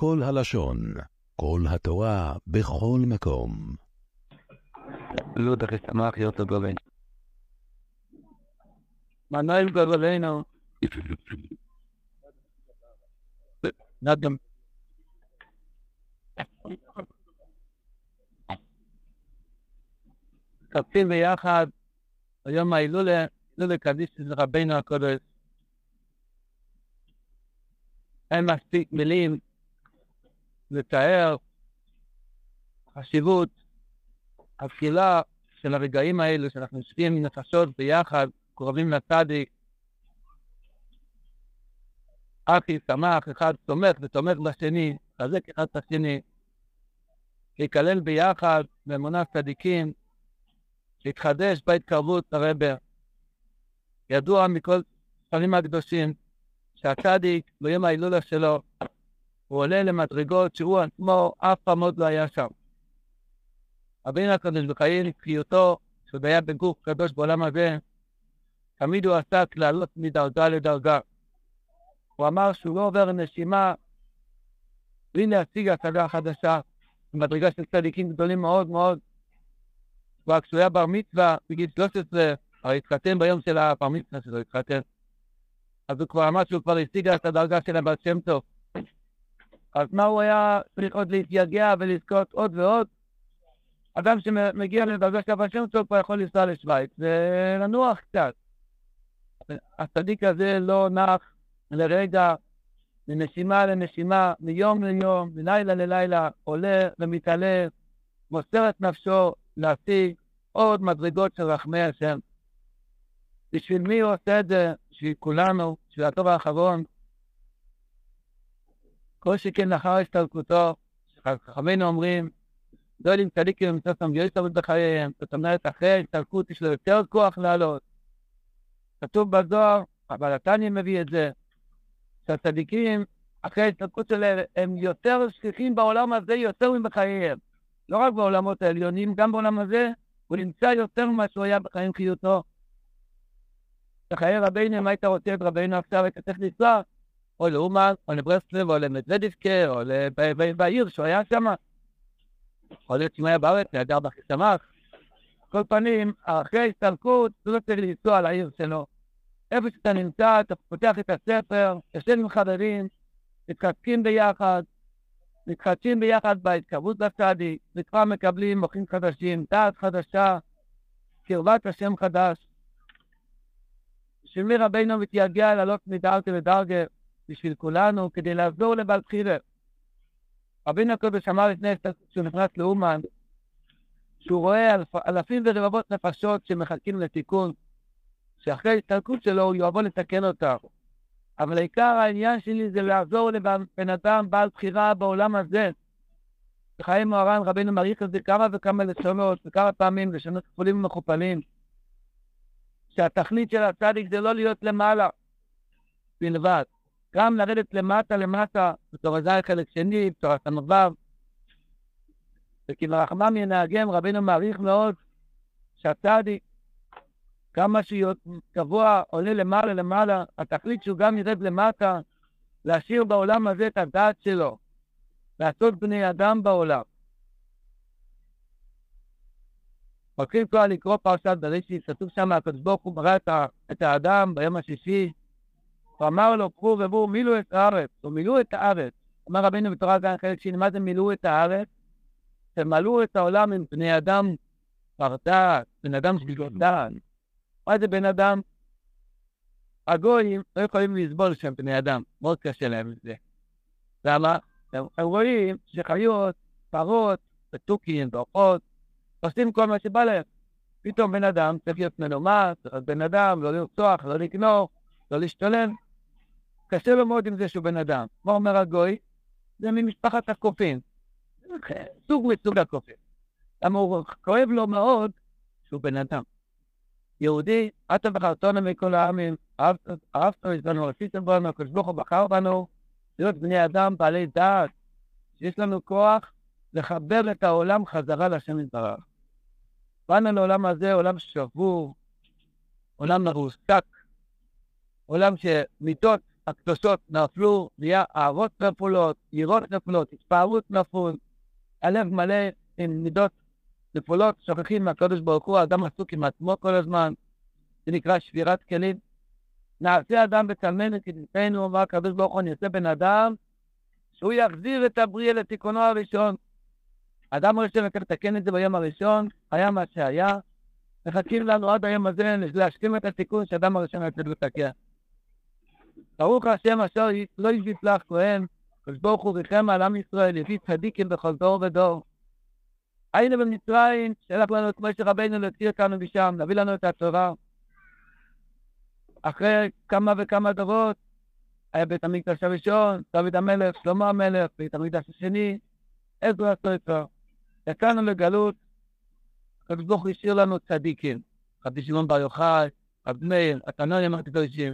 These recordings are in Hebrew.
כל הלשון, כל התורה, בכל מקום. אחי שמח יוצא גובין. מנהל גדולנו. נדם. מצטרפים ביחד היום ההילולה, הילולה קדיש של רבינו הקודש. אין מספיק מילים לתאר חשיבות התפילה של הרגעים האלו שאנחנו יושבים נפשות ביחד, קרובים לצדיק. אחי שמח, אחד תומך ותומך בשני, חזק אחד את השני, להיכלל ביחד באמונת צדיקים, להתחדש בהתקרבות לרבר. ידוע מכל ספרים הקדושים שהצדיק ביום ההילולה שלו הוא עולה למדרגות שהוא עצמו אף פעם עוד לא היה שם. רבינו הקדוש בחיי נקחיותו, שעוד היה בגוף קדוש בעולם הזה, תמיד הוא עסק לעלות מדרגה לדרגה. הוא אמר שהוא לא עובר נשימה בלי להשיג השגה חדשה, במדרגה של צדיקים גדולים מאוד מאוד. כבר כשהוא היה בר מצווה בגיל 13, הרי התחתן ביום של הבר מצווה שלו, התחתן. אז הוא כבר אמר שהוא כבר השיג את הדרגה של הבעל שם טוב. אז מה הוא היה צריך עוד להתייגע ולזכות עוד ועוד? אדם שמגיע של הבעל שם טוב כבר יכול לנסוע לשוויץ ולנוח קצת. הצדיק הזה לא נח לרגע, מנשימה לנשימה, מיום ליום, מלילה ללילה, עולה ומתעלה, מוסר את נפשו להשיג עוד מדרגות של רחמי השם. בשביל מי הוא עושה את זה? בשביל כולנו, בשביל הטוב האחרון. כל שכן לאחר הסתלקותו, חכמינו אומרים, לא יודעים צדיקים למצוא שם גיוס לעבוד בחייהם, זאת אומרת, אחרי ההסתלקות יש לו יותר כוח לעלות. כתוב בזוהר, אבל התניא מביא את זה, שהצדיקים, אחרי ההסתלקות שלהם, הם יותר שכיחים בעולם הזה יותר מבחייהם. לא רק בעולמות העליונים, גם בעולם הזה, הוא נמצא יותר ממה שהוא היה בחיים חיותו. בחיי רבינו, אם היית רוצה את רבינו עכשיו, היית צריך לנסוע, או לאומן, או לברסלב, או למדוודיסקה, או בעיר שהוא היה שם. יכול להיות שאם היה בארץ, היה גר בחיסמך. כל פנים, אחרי ההסתלקות, הוא לא צריך לנסוע לעיר שלו. איפה שאתה נמצא, אתה פותח את הספר, יושב עם חברים, מתחזקים ביחד, מתחדשים ביחד בהתקרבות לצדיק, וכבר מקבלים מוחים חדשים, דעת חדשה, קרבת השם חדש. בשביל מי רבינו מתייגע לעלות מדרגה לדרגה בשביל כולנו, כדי לעזור לבעל בחירה. רבינו הקודש אמר לפני שהוא נכנס לאומן, שהוא רואה אלפ, אלפים ורבבות נפשות שמחכים לתיקון, שאחרי ההסתלקות שלו הוא יבוא לתקן אותם. אבל עיקר העניין שלי זה לעזור לבן אדם בעל בחירה בעולם הזה. בחיים מוהר"ן רבינו מעריך את זה כמה וכמה לשונות, וכמה פעמים לשונות כפולים ומכופלים. שהתכלית של הצדיק זה לא להיות למעלה בלבד, גם לרדת למטה למטה, בתור הזי חלק שני, בתור הסנ"ו. וכברחמם ינהגם רבינו מעריך מאוד שהצדיק כמה שהוא גבוה, עולה למעלה למעלה, התכלית שהוא גם ירד למטה, להשאיר בעולם הזה את הדעת שלו, לעשות בני אדם בעולם. מתחיל כבר לקרוא פרשת בראשית, כתוב שם, הקדוש ברוך הוא ברא את האדם ביום השישי, הוא אמר לו, קחו ובואו מילאו את הארץ, או מילאו את הארץ. אמר רבינו בתורה כאן חלק שני, מה זה מילאו את הארץ? תמלאו את העולם עם בני אדם דעת, בן אדם שגילו דעת. מה זה בן אדם? הגויים לא יכולים לסבול שהם בני אדם, מאוד קשה להם את זה. למה? הם רואים שחיות, פרות, ותוכים, ועופות, עושים כל מה שבא להם. פתאום בן אדם צריך להיות מנומס, בן אדם, לא לרצוח, לא לגנוב, לא להשתולל. קשה לו מאוד עם זה שהוא בן אדם. מה אומר הגוי? זה ממשפחת הקופים. סוג מסוג הקופים. למה הוא כואב לו מאוד שהוא בן אדם. יהודי, אתה בחרתנו מכל העמים, אהבת אותנו, עשיתם בנו, הקדוש ברוך הוא בחר בנו, להיות בני אדם בעלי דעת, שיש לנו כוח לחבר את העולם חזרה לשם יתברך. באנו לעולם הזה, עולם שבור, עולם מרוסק, עולם שמיתות הקדושות נפלו, נהיה אהבות נפולות, יראות נפולות, התפארות נפול, הלב מלא עם מידות נפולות, שוכחים מהקדוש ברוך הוא, האדם עסוק עם עצמו כל הזמן, זה נקרא שבירת כלים. נעשה אדם בצלמנו כדמותנו, אמר הקדוש ברוך הוא, אני אעשה בן אדם, שהוא יחזיר את הבריאה לתיקונו הראשון. האדם הראשון לקח לתקן את זה ביום הראשון, היה מה שהיה, מחכים לנו עד היום הזה להשלים את התיקון שאדם הראשון צריך לתקן. ברוך השם אשר לא ישביץ לך כהן, הקדוש ברוך הוא ריחם על עם ישראל, הביא צדיקים בכל דור ודור. היינו במצרים, שלח לנו את משה רבינו להוציא אותנו משם, להביא לנו את התורה. אחרי כמה וכמה דורות, היה בית המקדש הראשון, דוד המלך, שלמה המלך, בית המקדש השני, עזרא הסופר. יצאנו לגלות, הקדוש הוא השאיר לנו צדיקים. רבי שמעון בר יוחאי, רבי מאיר, התנאים הקדושים.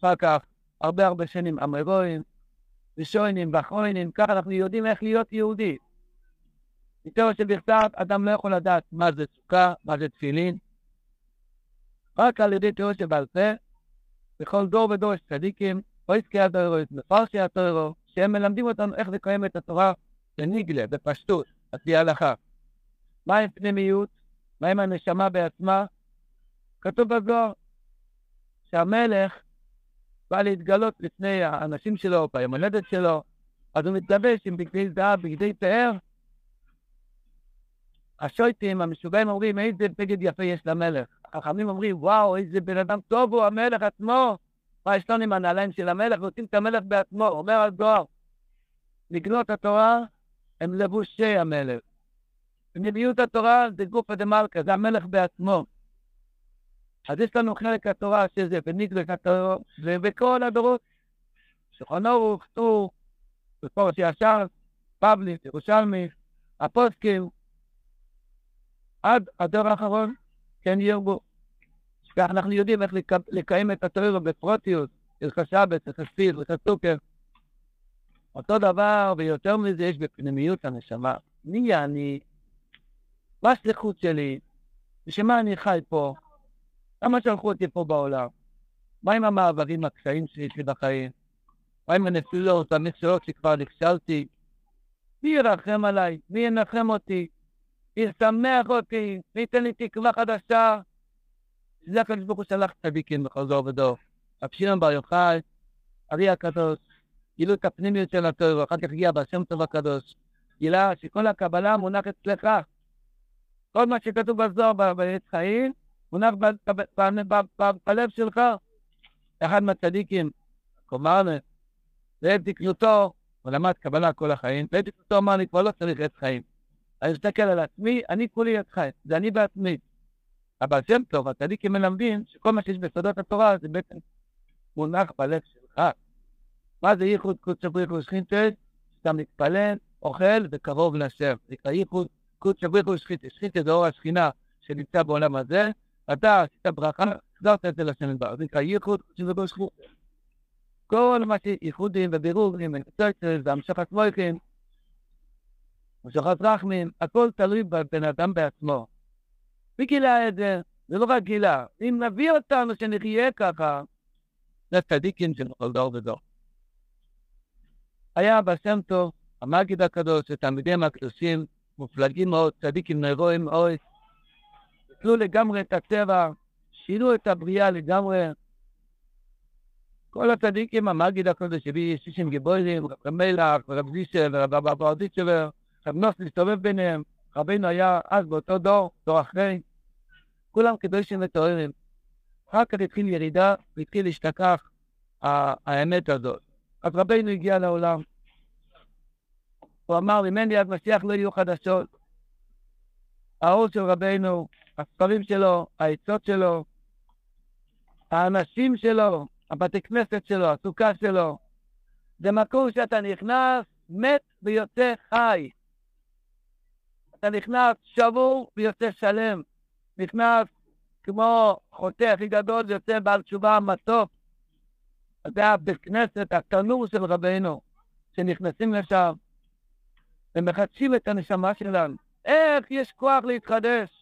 אחר כך, הרבה הרבה שנים, אמרואים, ושוינים ואחרונים, ככה אנחנו יודעים איך להיות יהודי. מטבע של בכתב, אדם לא יכול לדעת מה זה סוכה, מה זה תפילין. רק על ידי תיאור שבעל פה, בכל דור ודור יש צדיקים, או עסקי הדורו, מפרשי הדורו, שהם מלמדים אותנו איך לקיים את התורה בניגלה, בפשטות, על פי ההלכה. מה עם פנימיות? מה עם הנשמה בעצמה? כתוב בזוהר שהמלך בא להתגלות לפני האנשים שלו, ביום הולדת שלו, אז הוא מתלבש עם בגדי זהב, בגדי פאר. השויטים, המשוגעים אומרים, איזה בגד יפה יש למלך. החכמים אומרים, וואו, איזה בן אדם טוב הוא המלך עצמו. מה יש לנו עם הנעליים של המלך? רוצים את המלך בעצמו. אומר הזוהר, לקנות התורה הם לבושי המלך. פנימיות התורה זה גופא דה מלכה, זה המלך בעצמו. אז יש לנו חלק התורה שזה בניגלק התורה, ובכל הדורות, שולחן ערוך, טור, בפורש ישר, פבליס, ירושלמי, הפוסקים, עד הדור האחרון, כן ירבו. כך אנחנו יודעים איך לקיים את התורה בפרוטיות, הלכה שבת, הלכה ספיר, הלכה סוכר. אותו דבר ויותר מזה יש בפנימיות הנשמה. מי אני? מה השליחות שלי? בשביל מה אני חי פה? למה שלחו אותי פה בעולם? מה עם המעברים הקשיים שיש לי בחיים? מה עם הנפילות, המסירות שכבר נכשלתי? מי ירחם עליי? מי ינחם אותי? מי ישמח אותי? מי ייתן לי תקווה חדשה? זה הקדוש ברוך הוא שלח צדיקים בכל דור ודור. רב שמעון בר יוחאי, ארי הקדוש, גילו את הפנימיות של התורה, אחר כך הגיע בשם טוב הקדוש, גילה שכל הקבלה מונח אצלך. כל מה שכתוב בזוהר בעץ חיים, מונח בלב שלך. אחד מהצדיקים, קומרנה, ועת תקנותו, הוא למד קבלה כל החיים, ועת תקנותו אמר, אני כבר לא צריך עץ חיים. אני מסתכל על עצמי, אני כולי עץ חיים, זה אני בעצמי. אבל שם טוב, הצדיקים מלמדים שכל מה שיש בסודות התורה זה בעצם מונח בלב שלך. מה זה ייחוד קודש בריך ושכינתת? שאתה מתפלל, אוכל וקרוב לשם. נקרא ייחוד קודש בריך ושכינתת. שכינתת זה אור השכינה שנמצא בעולם הזה, אתה עשית ברכה, החזרת את זה לשם מדבר. זה נקרא ייחוד קודש בריך ושכינתת. כל מה שייחודים ובירורים והמשכת מויכים, המשכת רחמים, הכל תלוי בבן אדם בעצמו. מי גילה את זה? זה לא רק גילה. אם נביא אותנו שנחיה ככה, זה צדיקים של כל דור ודור. היה בשם טוב, המגיד הקדוש, התלמידים הקדושים, מופלגים מאוד, צדיקים נרואים מאוד, ביטלו לגמרי את הטבע, שינו את הבריאה לגמרי. כל הצדיקים, המגיד הקדוש הביא שישים גיבורים, רב מלח, רב זישר, רב אברדיצ'בר, רב נוס להסתובב ביניהם, רבינו היה אז באותו דור, דור אחרי, כולם קדושים וטהורים. אחר כך התחיל ירידה והתחיל להשתכח האמת הזאת. אז רבינו הגיע לעולם. הוא אמר, ממני עד משיח לא יהיו חדשות. האור של רבינו, הספרים שלו, העצות שלו, האנשים שלו, הבתי כנסת שלו, הסוכה שלו, זה מקום שאתה נכנס, מת ויוצא חי. אתה נכנס שבור ויוצא שלם. נכנס כמו חוטא הכי גדול, יוצא בעל תשובה מתוק. זה הבית כנסת, התנור של רבנו, שנכנסים לשם ומחדשים את הנשמה שלנו. איך יש כוח להתחדש?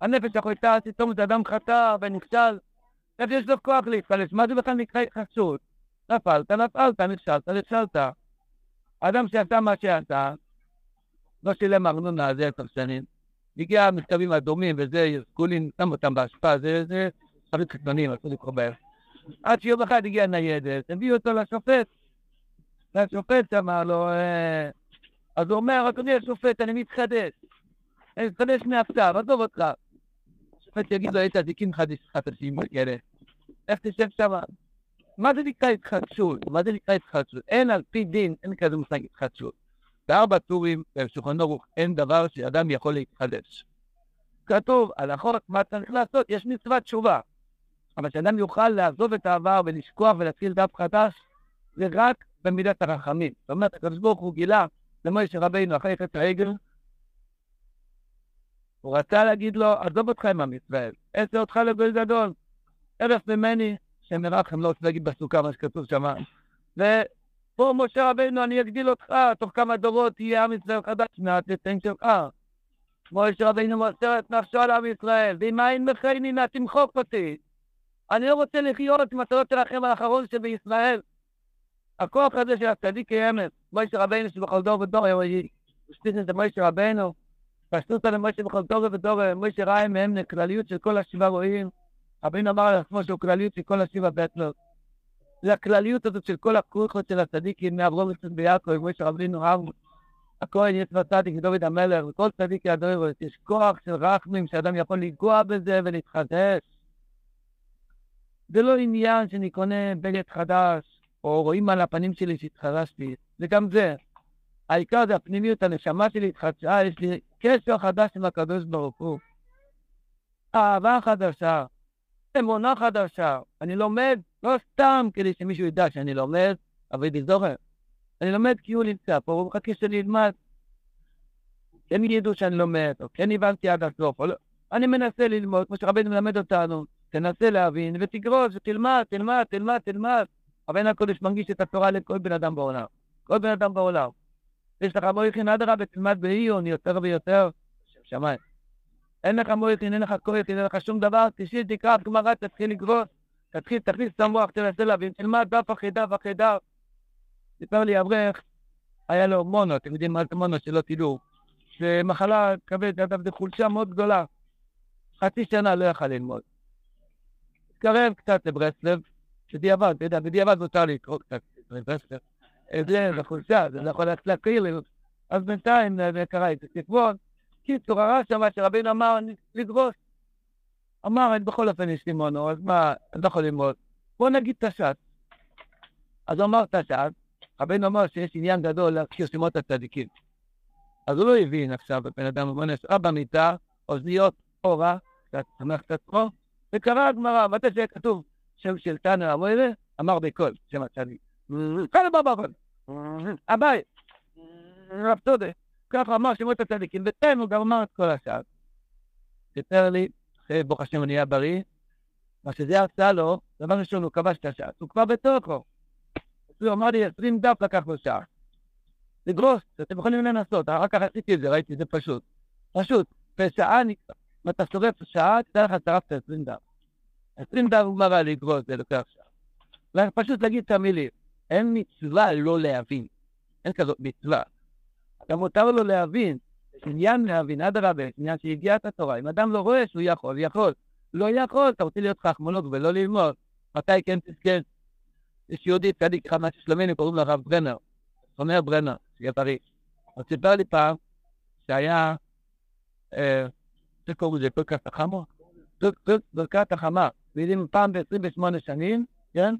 הנפש החוטאת, פתאום זה אדם חטא ונכשל, איך יש לו כוח להתחדש? מה זה בכלל נקרא התחדשות? נפלת, נפלת, נכשלת, נכשלת. אדם שעשה מה שעשה, לא שילם ארנונה זה עשר שנים. הגיע המכתבים האדומים וזה, סקולין שם אותם באשפה, זה, זה חברים חיצוניים, אסור לקרוא בהם. עד שיום אחד הגיעה ניידת, הביאו אותו לשופט. והשופט אמר לו, אה... אז הוא אומר, אדוני השופט, אני מתחדש. אני מתחדש מעכשיו, עזוב אותך. השופט יגיד לו, איזה אזיקים חדשים כאלה. איך תשב שם? מה זה נקרא התחדשות? מה זה נקרא התחדשות? אין על פי דין, אין כזה מושג התחדשות. בארבע טורים בשולחן ערוך אין דבר שאדם יכול להתחדש. כתוב על החוק מה צריך לעשות, יש מצוות תשובה. אבל שאדם יוכל לעזוב את העבר ולשכוח ולהתחיל דף חדש, זה רק במידת הרחמים. זאת אומרת, הקדוש ברוך הוא גילה למוישה רבינו אחרי חטא העגל, הוא רצה להגיד לו, עזוב אותך עם עם ישראל, אעשה אותך לגוי גדול. ערף ממני, שם מרחם, לא רוצה להגיד בסוכה מה שכתוב שם. ופה משה רבינו, אני אגדיל אותך, תוך כמה דורות יהיה עם ישראל חדש מהתתן שלך. משה רבינו מוסר את נפשו על עם ישראל, ואם אין מחייני נא תמחוק אותי. אני לא רוצה לחיות עם אתה לא תרחם האחרון שבישראל. הכוח הזה של הצדיק אמת, משה רבינו שבכל דור ודור, הוא השתיס את משה רבינו, פשטות על משה בכל דור ודור, משה ראה מהם כלליות של כל השבעה רואים. רבינו אמר על עצמו שהוא כלליות של כל השבעה בטלות. זה הכלליות הזאת של כל הכוחות של הצדיקים, מאברום יצחק ביעקב, משה רבינו אב, הכהן יצחק צדיק, דוד המלך, וכל צדיק ידעו, יש כוח של רחמים שאדם יכול לנגוע בזה ולהתחדש. זה לא עניין שאני קונה בגד חדש, או רואים על הפנים שלי שהתחדשתי, זה גם זה. העיקר זה הפנימיות, הנשמה שלי התחדשה, יש לי קשר חדש עם הקדוש ברוך הוא. אהבה חדשה, אמונה חדשה. אני לומד לא סתם כדי שמישהו ידע שאני לומד, אבל זוכר. אני לומד כי הוא נמצא פה, הוא מחכה שאני אלמד. כן ידעו שאני לומד, או כן הבנתי עד הסוף, או לא. אני מנסה ללמוד, כמו שרבנו מלמד אותנו. תנסה להבין ותגרוש ותלמד, תלמד, תלמד, תלמד. רבנו הקודש מנגיש את התורה לכל בן אדם בעולם. כל בן אדם בעולם. יש לך מויכין אדרבה, תלמד בעיון יותר ויותר, שם שמיים. אין לך מויכין, אין לך כוח, אין לך שום דבר, תשאיר, תקרא גמרא, תתחיל לגרוס, תתחיל, תכניס את המוח, תנסה להבין, תלמד דף אחרי דף אחרי דף. סיפר לי אברך, היה לו מונו, אתם יודעים מה זה מונו, שלא תדעו. זה מחלה כבד, אגב, זו חולשה מאוד גדולה. חצי שנה לא יכל ללמוד. התקרב קצת לברסלב, בדיעבד, בדיעבד מותר לקרוא קצת לברסלב. זה, זה חולשה, זה לא יכול ללכת להקריא, אז בינתיים זה קרה איזה תקוות. קיצור, הרע שם שרבינו אמר לדרוש. אמר, בכל אופן יש לי מונו, אז מה, אני לא יכול ללמוד. בוא נגיד תש"ת. אז הוא אמר תש"ת, רבינו אמר שיש עניין גדול להכיר שמות הצדיקים. אז הוא לא הבין עכשיו, בן אדם אומר, נשאר במיטה, אוזניות אורה, קצת שמח קצת פה, וקרא הגמרא, מתי שיהיה כתוב שם של תנא אמר בקול, שם הצדיק. כאלה בבא הבית, רב תודה, ככה אמר שמות הצדיקים, ותן הוא גם אמר את כל השאר. סיפר לי, אחרי ברוך השם אני אהיה בריא, מה שזה עשה לו, דבר ראשון הוא כבש את השעה, הוא כבר בתוכו. הוא אמר לי, עשרים דף לקח לו שעה. לגרוס, אתם יכולים לנסות, אחר כך עשיתי את זה, ראיתי, את זה פשוט. פשוט, בשעה, אם אתה שורף שעה, תדע לך, שרפת עשרים דף. עשרים דף הוא מראה לגרוס, זה לוקח שעה. פשוט להגיד את המילים. אין מצווה לא להבין. אין כזאת מצווה. גם מותר לו להבין, יש עניין להבין, אדרבה, יש עניין שיגיעת התורה. אם אדם לא רואה שהוא יכול, יכול. לא יכול, אתה רוצה להיות חכמולוג ולא ללמוד. מתי כן תזכה? יש יהודי צדיק אחד מהשלמינו, קוראים לו הרב ברנר, אומר ברנר, שיהיה בריא. הוא סיפר לי פעם שהיה, אה, זה קוראים לזה ברכת החמה? ברכת החמה. פעם ב-28 שנים, כן?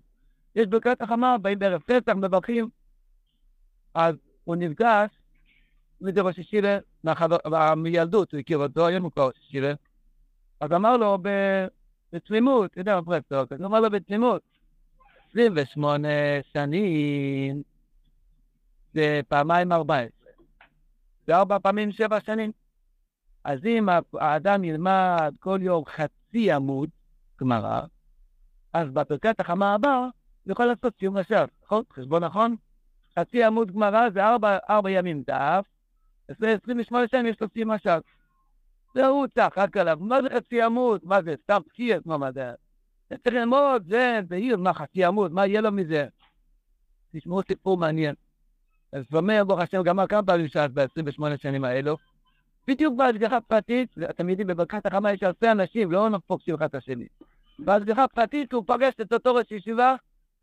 יש ברכת החמה, באים בערב פסח, מברכים. אז הוא נפגש ראש השילה, מילדות, הוא הכיר אותו, היום הוא כבר ראש השילה. אז אמר לו בתמימות, אתה יודע, פרקטור, אז אמר לו בתמימות, 28 שנים זה פעמיים 14, זה ארבע פעמים שבע שנים. אז אם האדם ילמד כל יום חצי עמוד גמרא, אז בפרקת החמה הבאה הוא יכול לעשות סיום לשבת, נכון? חשבון נכון? חצי עמוד גמרא זה ארבע, ארבע ימים דף, אחרי 28 שנים יש לו סיום השעת. והוא צחק עליו, מה זה חצי עמוד? מה זה, סתם פקיע, מה זה? צריך ללמוד, זה, בעיר, מה חצי עמוד, מה יהיה לו מזה? תשמעו סיפור מעניין. אז אומר, ברוך השם, גמר כמה פעמים שעת ב-28 שנים האלו. בדיוק בהשגחה פרטית, אתם יודעים, בברכת החמה יש אלפי אנשים, לא פוגשים אחד את השני. בהשגחה פרטית הוא פגש את אותו ראש ישיבה,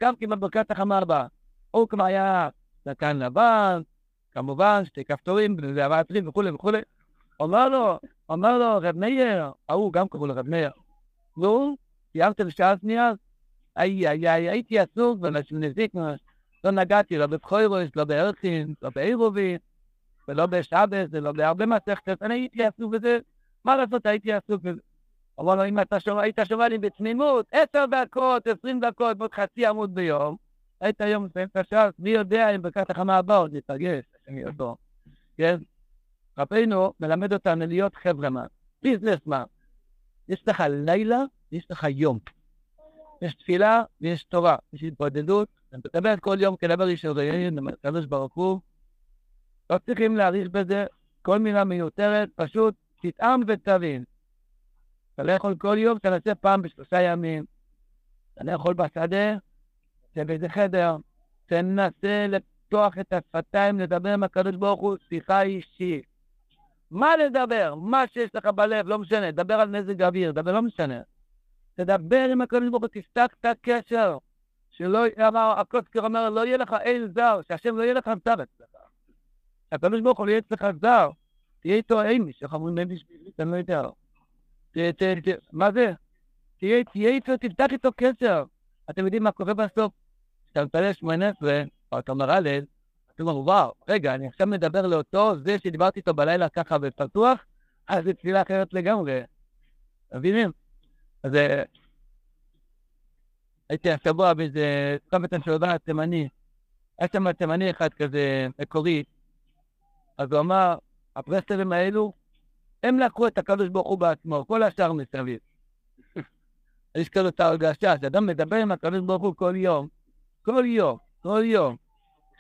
גם כמעט בברכת החמה הבאה. הוא כבר היה זקן לבן, כמובן, שתי כפתורים, ועטרים וכולי וכולי. אומר לו, אומר לו, רב מאיר, ההוא גם קראו לרב מאיר. והוא, סיימתם שעה שנייה, הייתי עסוק ונזיק, לא נגעתי לא בבחוירוס, לא בארצין, לא בעירובין, ולא בשבס, ולא בהרבה מסכתות, אני הייתי עסוק בזה, מה לעשות, הייתי עסוק בזה. אבל אם אתה היית שומע לי בתמימות, עשר דקות, עשרים דקות, עוד חצי עמוד ביום, היית היום מסיים את השעה, מי יודע אם ברכת החמה הבאה עוד נתרגש, אני יודע. כן? רבינו מלמד אותנו להיות חבר'מן, ביזנסמן. יש לך לילה ויש לך יום. יש תפילה ויש תורה, יש התבודדות. אני מדבר כל יום כדבר ישוריים, הקדוש ברוך הוא. לא צריכים להאריך בזה כל מילה מיותרת, פשוט תטעם ותבין. אתה לא יכול כל יום, תנסה פעם בשלושה ימים. אתה לא יכול בשדה, תצא באיזה חדר, תנסה לפתוח את השפתיים, לדבר עם הקדוש ברוך הוא, שיחה אישית. מה לדבר? מה שיש לך בלב, לא משנה, דבר על מזג אוויר, דבר, לא משנה. תדבר עם הקדוש ברוך הוא, תפתח את הקשר. שלא, אמר, הקוסקר אומר, לא יהיה לך אין זר, שהשם לא יהיה לך זר אצלך. הקדוש ברוך הוא לא יהיה אצלך זר, תהיה איתו אימיש, איך אומרים אימיש בעברית, אני לא יודע. מה זה? תהיה איתו, תפתח איתו קשר. אתם יודעים מה קורה בסוף? כשאתה מתפלל שמונה עשרה, או אתה אומר הלל, אתה אומר, וואו, רגע, אני עכשיו מדבר לאותו זה שדיברתי איתו בלילה ככה בפתוח, אז זו תפילה אחרת לגמרי. מבינים? אז אה, הייתי השבוע באיזה צומת השעודה התימני, היה שם תימני אחד כזה מקורי, אז הוא אמר, הפרסטרים האלו, הם לקחו את הקדוש ברוך הוא בעצמו, כל השאר מסביב. יש כזאת הרגשה, שאדם מדבר עם הקדוש ברוך הוא כל יום, כל יום, כל יום.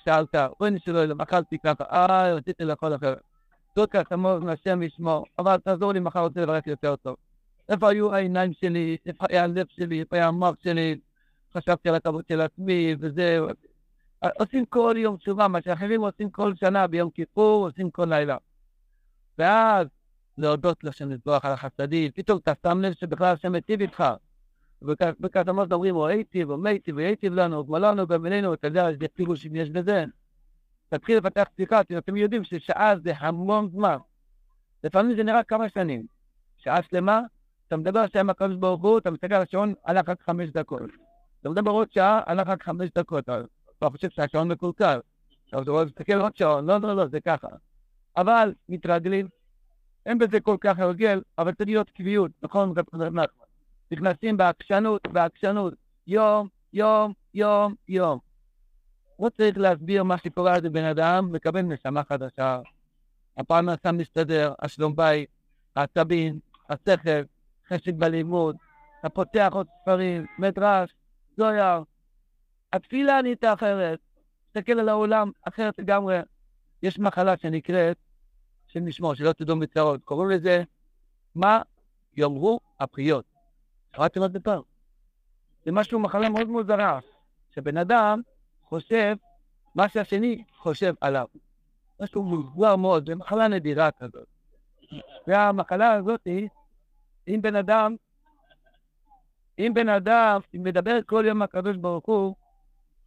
שאלת, ריבונו של עולם, אכלתי ככה, אה, רציתי לאכול אחרת. זאת ככה, השם ישמור, אבל תעזור לי, מחר רוצה לברך יותר טוב. איפה היו העיניים שלי, איפה היה הלב שלי, איפה היה המוח שלי, חשבתי על הכבוד של עצמי, וזה... עושים כל יום תשובה, מה שאחרים עושים כל שנה, ביום כיפור, עושים כל לילה. ואז להודות לשם לזבוח על החסדים, פתאום אתה שם לב שבכלל השם מיטיב איתך. וכתמות אומרים, הוא היטיב, הוא מיטיב, הוא היטיב לנו, הוא לנו, גם בינינו, אתה יודע, איזה פירושים יש בזה. תתחיל לפתח פסיקה, אתם יודעים ששעה זה המון זמן. לפעמים זה נראה כמה שנים. שעה שלמה, אתה מדבר עם הקדוש ברוך הוא, אתה מסתכל על השעון, הלך רק חמש דקות. אתה מדבר עוד שעה, הלך רק חמש דקות. אתה חושב שהשעון מקולקל. אתה מסתכל עוד שעון, לא, לא, לא, זה ככה. אבל מתרגלים, אין בזה כל כך הרגל, אבל צריך להיות קביעות, נכון? נכנסים בעקשנות, בעקשנות, יום, יום, יום, יום. לא צריך להסביר מה שקורה לזה בן אדם, מקבל נשמה חדשה. הפרנסה מסתדר, השלום בית, העצבים, השכל, חשק בלימוד, אתה פותח עוד ספרים, מדרש, זויר. התפילה נהייתה אחרת, תסתכל על העולם אחרת לגמרי. יש מחלה שנקראת, שנשמור, שלא תדעו מצרות, קוראים לזה, מה יאמרו הפריות. קראתם על זה פעם. זה משהו, מחלה מאוד מוזרה, שבן אדם חושב מה שהשני חושב עליו. משהו מוזר מאוד, זו מחלה נדירה כזאת. והמחלה הזאת, אם בן אדם, אם בן אדם מדבר כל יום הקדוש ברוך הוא,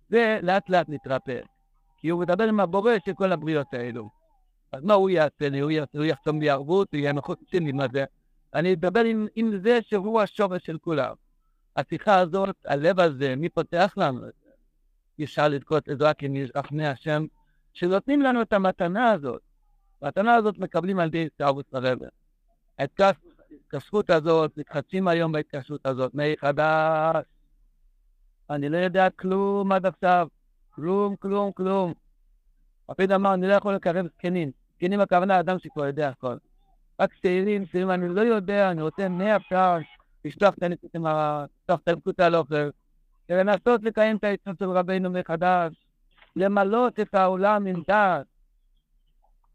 זה לאט לאט נתרפא. כי הוא מדבר עם הבורא של כל הבריאות האלו. אז מה הוא יעשה לי? הוא, יחתום לי ערבות, הוא יהיה מחוץ לי מה זה. אני אדבר עם, עם זה שהוא השורש של כולם. השיחה הזאת, הלב הזה, מי פותח לנו את זה? אפשר לדקות עזרה כי נשכחני השם, שנותנים לנו את המתנה הזאת. המתנה הזאת מקבלים על ידי התקרבות הרבה. ההתקשרות הזאת, מתחדשים היום בהתקשרות הזאת, מחדש. אני לא יודע כלום עד עכשיו, כלום, כלום, כלום. לפיד אמר, אני לא יכול לקרב זקנים. זקנים הכוונה אדם שכבר יודע הכל. רק צעירים, צעירים, אני לא יודע, אני רוצה מאה אפשר לשלוח את הנקודה על האוכל, ולנסות לקיים את העצות של רבינו מחדש, למלות את העולם עם דעת.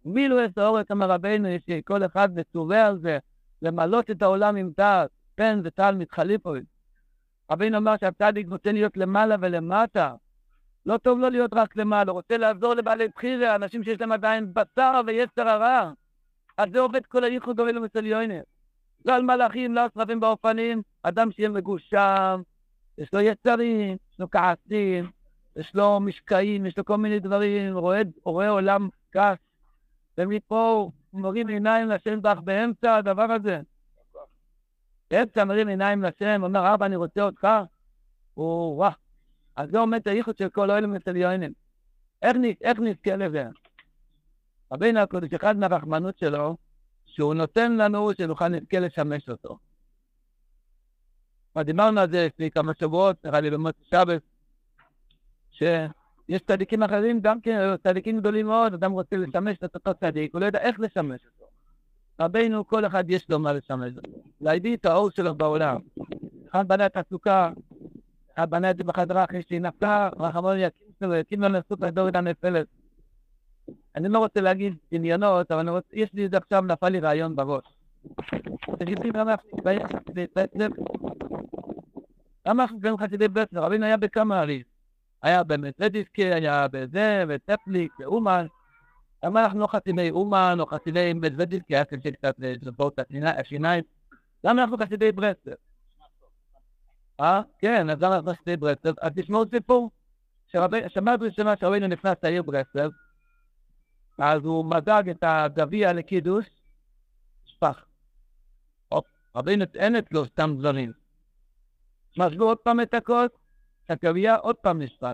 מילו את האורך אמר יש כל אחד מצווה על זה, למלות את העולם עם דעת, פן וטל מתחליפו. רבינו אמר שהצדיק רוצה להיות למעלה ולמטה, לא טוב לו להיות רק למעלה, רוצה לעזור לבעלי בחירה, אנשים שיש להם עדיין בשר ויצר הרע. אז זה עובד כל הייחוד דומה למסליונר. לא על מלאכים, לא על שרפים באופנים, אדם שיהיה מגושם, יש לו יצרים, יש לו כעסים, יש לו משקעים, יש לו כל מיני דברים, רואה, רואה עולם גס, ומפה הוא מרים עיניים לשם בך באמצע הדבר הזה. באמצע מרים עיניים לשם, אומר, אבא, אני רוצה אותך. הוא, וואה. אז זה עומד הייחוד של כל אוהל מסליונים. איך, נזכה לזה? רבינו הקודש, אחד מהרחמנות שלו, שהוא נותן לנו שנוכל נזכה לשמש אותו. כבר דיברנו על זה לפני כמה שבועות, נראה לי במוצא שבת, שיש צדיקים אחרים גם כן, צדיקים גדולים מאוד, אדם רוצה לשמש את אותו צדיק, הוא לא יודע איך לשמש אותו. רבינו, כל אחד יש לו מה לשמש. להביא את האור שלו בעולם. אחד את הסוכה, את זה בחדרה אחרי שהיא נפלה, רחמון יקים שלו, יקים לנו סוכה דורת הנפלת. אני לא רוצה להגיד עניינות, אבל רוצה, יש לי את עכשיו, נפל לי רעיון בראש. תגידי, למה אנחנו נתבייש למה אנחנו נתבייש חסידי ברסלב? רבינו היה בכמה ערים. היה במטרדיסקי, היה בזה, וטפליק, ואומן. למה אנחנו לא חסידי אומן או חסידי מדוודיסקי, היה קשה קצת לשבור את השיניים? למה אנחנו חסידי ברסלב? אה? כן, אז למה אנחנו חסידי ברסלב? אז תשמעו סיפור. שמעת ראשונה שרבינו נכנס לעיר ברסלב, אז הוא מזג את הגביע לקידוש, שפך. רבינו אין אצלו סתם דברים. מזגו עוד פעם את הכוס, הגביע עוד פעם נשפך.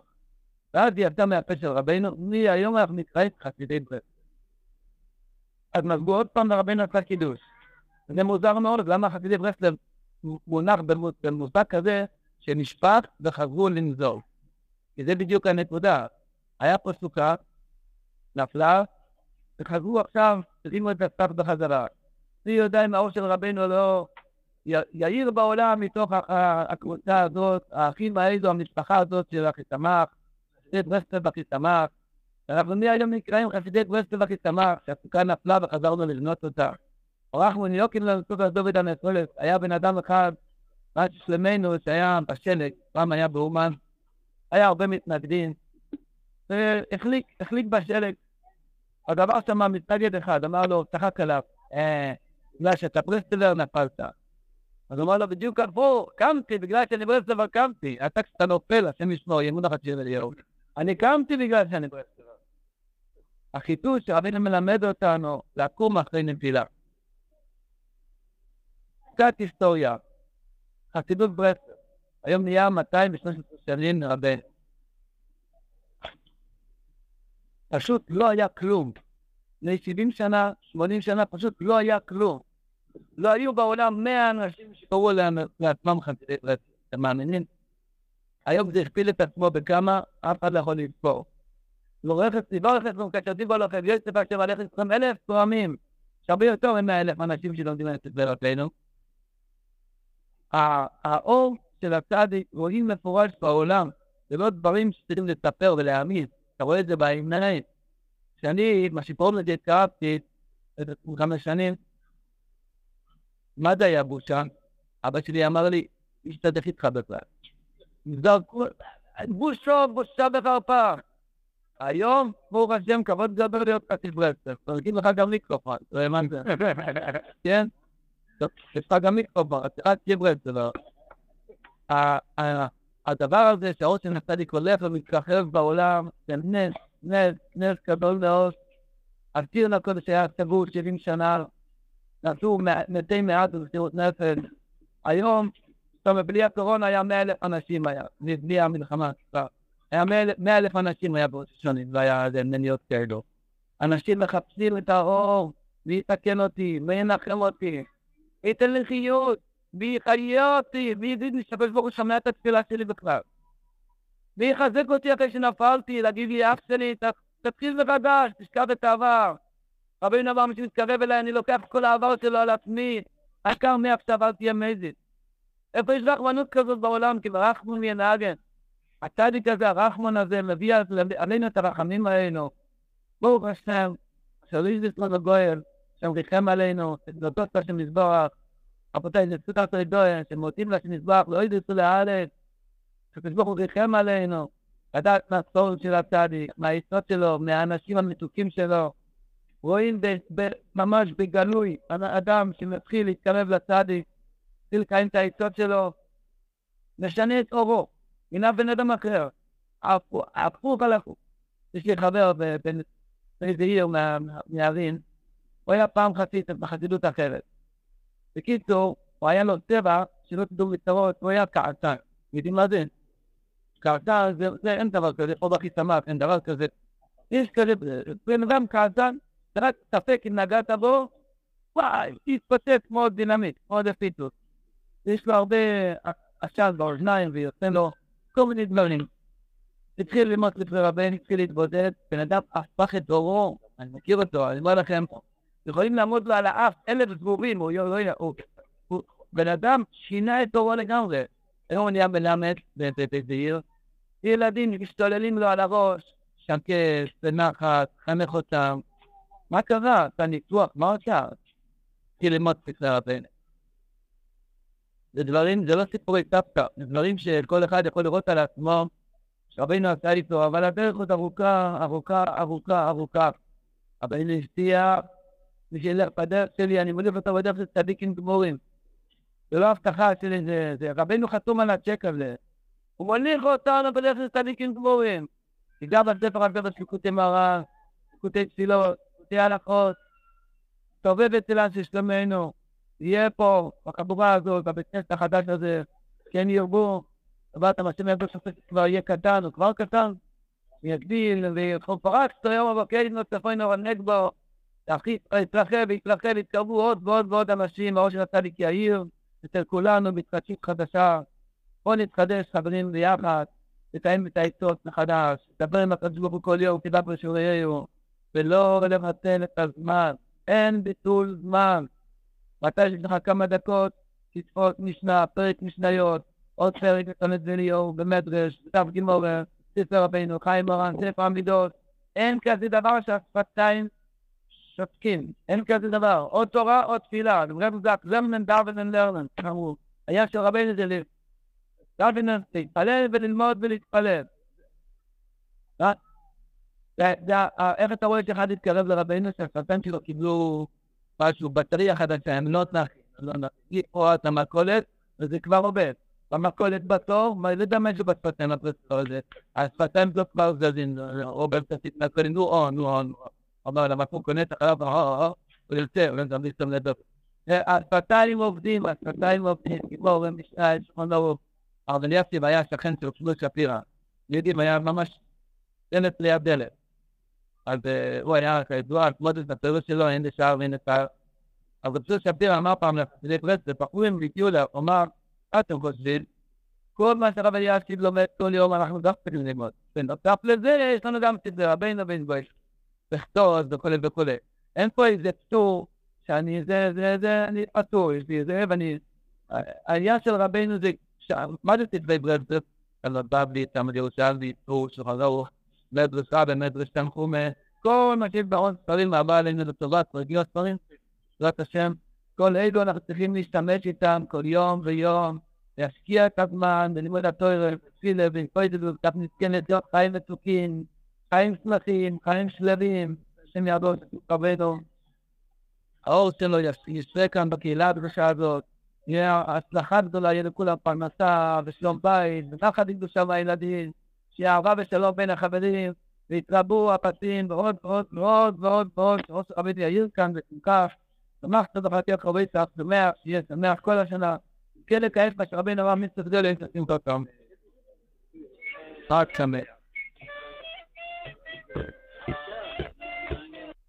ואז היא יצאה מהפה של רבינו, מי היום אנחנו נקראים חסידי ברסלב. אז מזגו עוד פעם לרבינו עשה קידוש. זה מוזר מאוד, למה חסידי ברסלב מונח במושג כזה שנשפך וחזרו לנזור. כי זה בדיוק הנקודה. היה פה סוכה, נפלה, וחזרו עכשיו, הרימו את הסף בחזרה. מי יודע אם האור של רבנו לא יאיר בעולם מתוך הקבוצה הזאת, האחים האלו, המשפחה הזאת של אחיתמך, חסידי ברסלב אחיתמך. אנחנו מהיום נקראים חסידי ברסלב אחיתמך, שהסוכה נפלה וחזרנו לבנות אותה. ערכנו ניוקים לנצות על דוד הנצולת, היה בן אדם אחד, רק שלמנו, שהיה בשלג, פעם היה באומן, היה הרבה מתנגדים, והחליק, החליק בשלג. הדבר שם מתנגד אחד, אמר לו, צחק עליו, אה, בגלל שאתה ברסלר נפלת. אז אמר לו, בדיוק הפוך, קמתי בגלל שאני ברסלר קמתי. אתה כשאתה נופל, השם ישמור, ימון החציר אליהו. אני קמתי בגלל שאני ברסלר. החיטוש שרבינו מלמד אותנו לקום אחרי נפילה. קצת היסטוריה. חסידות ברסלר. היום נהיה 213 שנים רבנו. פשוט לא היה כלום. לפני 70 שנה, 80 שנה, פשוט לא היה כלום. לא היו בעולם 100 אנשים שקראו לעצמם חסידי ברסלב. אתם מאמינים? היום זה הכפיל את עצמו בכמה, אף אחד לא יכול לספור. לא רכב, לא רכב, כשעושים בו לכם, יש שבע לכם 20 אלף תואמים. יש הרבה יותר מ-100 אלף אנשים שלומדים את הסבר אותנו. האור של הצדיק רואים מפורש בעולם, זה לא דברים שצריכים לספר ולהעמיד. אתה רואה את זה בעיניים. כשאני, מה שקוראים לזה, התקרבתי, חמש שנים, מה זה היה בושה? אבא שלי אמר לי, להשתדך איתך בכלל. נגזר כל... בושה, בושה וחרפה. היום, ברוך השם, כבוד גדול להיות כתיב ברסלב. תרגיל לך גם מיקרופון, לא האמנת. כן? לך גם מיקרופון, אתה תהיה ברסלב. הדבר הזה שהאור של הצדיק הולך ומתרחב בעולם, זה נס, נס, נס גדול מאוד. הקיר לקודש היה סגור 70 שנה, נעשו מתי מעט במסירות נפש. היום, זאת אומרת, בלי הקורונה היה 100 אלף אנשים היה, בלי המלחמה, היה 100 אלף אנשים היה בעוד שנים, לא היה איזה מניות כאלו. אנשים מחפשים את האור, מי יתקן אותי, מי ינחם אותי, ייתן לי חיות. מי יחיה אותי, לי שהקדוש ברוך הוא שומע את התפילה שלי בכלל. מי יחזק אותי אחרי שנפלתי, להגיד לי, אח שלי, תתחיל מחדש, תשכב את העבר. רבינו אמר, מי שמתקרב אליי, אני לוקח את כל העבר שלו על עצמי. העיקר מעכשיו אל תהיה מזיד. איפה יש רחמנות כזאת בעולם? כי ברחמון ינהגן. הצדיק הזה, הרחמון הזה, מביא עלינו את הרחמים האלו. ברוך השם, שריז ישראל הגואל, שם ריחם עלינו, את נותות השם מזבוח. רבותיי, זה סוטה סוידויה, שמוצאים לה שנזבח, לא ידעו לארץ, שקדוש ברוך הוא ריחם עלינו, לדעת מהסורת של הצדיק, מהעצות שלו, מהאנשים המתוקים שלו. רואים ב, ב, ממש בגלוי, אדם שמתחיל להתקרב לצדיק, מתחיל לקיים את העצות שלו, משנה את אורו, הנה בן אדם אחר, הפוך על הפוך. יש לי חבר באיזה עיר מהערים, הוא היה פעם חסיד בחסידות אחרת. בקיצור, הוא היה לו צבע שלא תדעו מצרות, הוא היה קעתן. יודעים מה זה? קעתן זה, זה אין דבר כזה, פה בכי שמח, אין דבר כזה. יש כזה, בן אדם קעתן, רק ספק אם נגעת בו, וואי, התפוצץ כמו דינמיט, כמו דפיטוס. יש לו הרבה עשן באוזניים ויוצא לו כל מיני דברים. התחיל ללמוד לפני רבן, התחיל להתבודד, בן אדם הפך את דורו, אני מכיר אותו, אני אומר לכם, יכולים לעמוד לו על האף אלף זבובים, הוא לא יודע, הוא בן אדם שינה את דורו לגמרי. היום הוא נהיה מלמד באיזה עיר, ילדים משתוללים לו על הראש, שקט, בנחת, חנך אותם. מה קרה? אתה ניתוח, מה עושה? התחיל ללמוד פסר הבן. זה דברים, זה לא סיפורי סבתא, זה דברים שכל אחד יכול לראות על עצמו, שרבינו עשה איתו, אבל הדרך עוד ארוכה, ארוכה, ארוכה, ארוכה. רבינו הבטיח, מי שילך בדרך שלי, אני מוליך אותו בדרך של צדיקים גמורים. זה לא הבטחה של איזה... זה, רבנו חתום על הצ'ק הזה. הוא מוליך אותנו בדרך של צדיקים גמורים. תיגע בספר הגבר של קוטי מרן, קוטי תפילות, קוטי הלכות. תובב אצלן של שלומנו. יהיה פה, בחבורה הזאת, בבית כנסת החדש הזה, כן ירבו. טובת המשם יבוא שופט כבר יהיה קטן, הוא כבר קטן. יגדיל, ויכול פרץ יום הבוקר, לבנות צפונו ונגבו. יתרחב ויתרחב, יתקרבו עוד ועוד ועוד אנשים, האור של הצדיק יאיר. אצל כולנו בהתחדשות חדשה. בואו נתחדש חברים ביחד, נתאם את העצות מחדש, נדבר עם הקדוש ברוך הוא כל יום, כדאי בשיעוריהו, ולא לבטל את הזמן. אין ביטול זמן. מתי יש לך כמה דקות, תתפוס משנה, פרק משניות, עוד פרק לצנזליהו, במדרש, דף גימורר, ספר רבינו, חיים מורן, ספר המידות. אין כזה דבר שהשפתיים שותקים, אין כזה דבר, או תורה או תפילה, רב זק, זמן דרבנן לרנן, אמרו, היה של רבינו זה דרבנן, להתפלל וללמוד ולהתפלל. איך אתה רואה שאחד התקרב לרבינו שהשפתיים שלו קיבלו משהו, בטריה חדשה, הם לא נחים, לא נחים, או את המכולת, וזה כבר עובד. במכולת בתור, מה זה יודע משהו בשפתיים הפרסטור הזה, השפתיים לא כבר זזים, או באמצע תתנכלים, נו או, נו או, נו או. למה הוא קונה את החלב, יוצא, הוא גם להסתום לדבר. השפתיים עובדים, השפתיים עובדים, גיבור ומשנה, שכון לרוב. אבל יפי היה שכן של פלוס שפירא. יודעים, היה ממש דלת ליד דלת. אז הוא היה כידוע, כבוד את הפירוש שלו, אין לשער ואין לשער. אבל פלוס שפירא אמר פעם לחסידי ברסלב, בחורים הגיעו הוא אמר, אתם חושבים? כל מה שהרב אלישיב לומד כל יום, אנחנו דווקא צריכים ללמוד. בנוסף לזה, יש לנו גם סדרי רבינו בן גויש. לכתוב וכולי וכולי. אין פה איזה פטור שאני, זה, זה, זה, אני פטור, יש לי זה, ואני... העניין של רבנו זה, מה זה כתבי ברסלב? על הבבלי, תמד ירושלמי, פור, שולחן ערוך, מדרש רבי, מדרש תנחומה, כל מה שיש בעוד ספרים הבא עלינו לטובת, רגיל ספרים, בעזרת השם, כל אלו אנחנו צריכים להשתמש איתם כל יום ויום, להשקיע את הזמן בלימוד התואר, תפילה, וכל זה, וכך נזכה להיות חיים מתוקים. חיים שמחים, חיים שלווים, השם יעבור שתתכבדו. האור שלו ישרה כאן בקהילה הקדושה הזאת, יהיה הצלחה גדולה, יהיה לכולם פרנסה ושלום בית, ונחת קדושה מהילדים, שיהיה אהבה ושלום בין החברים, ויתרבו הפסים ועוד ועוד ועוד ועוד ועוד, שראש הרבית יאיר כאן ושמחה. שמחת זכרתי הקרובי צח, שמח, שיהיה שמח כל השנה. כן לקיים מה שרבינו אמר מצטרף גדול, שמחתם. חג שמח.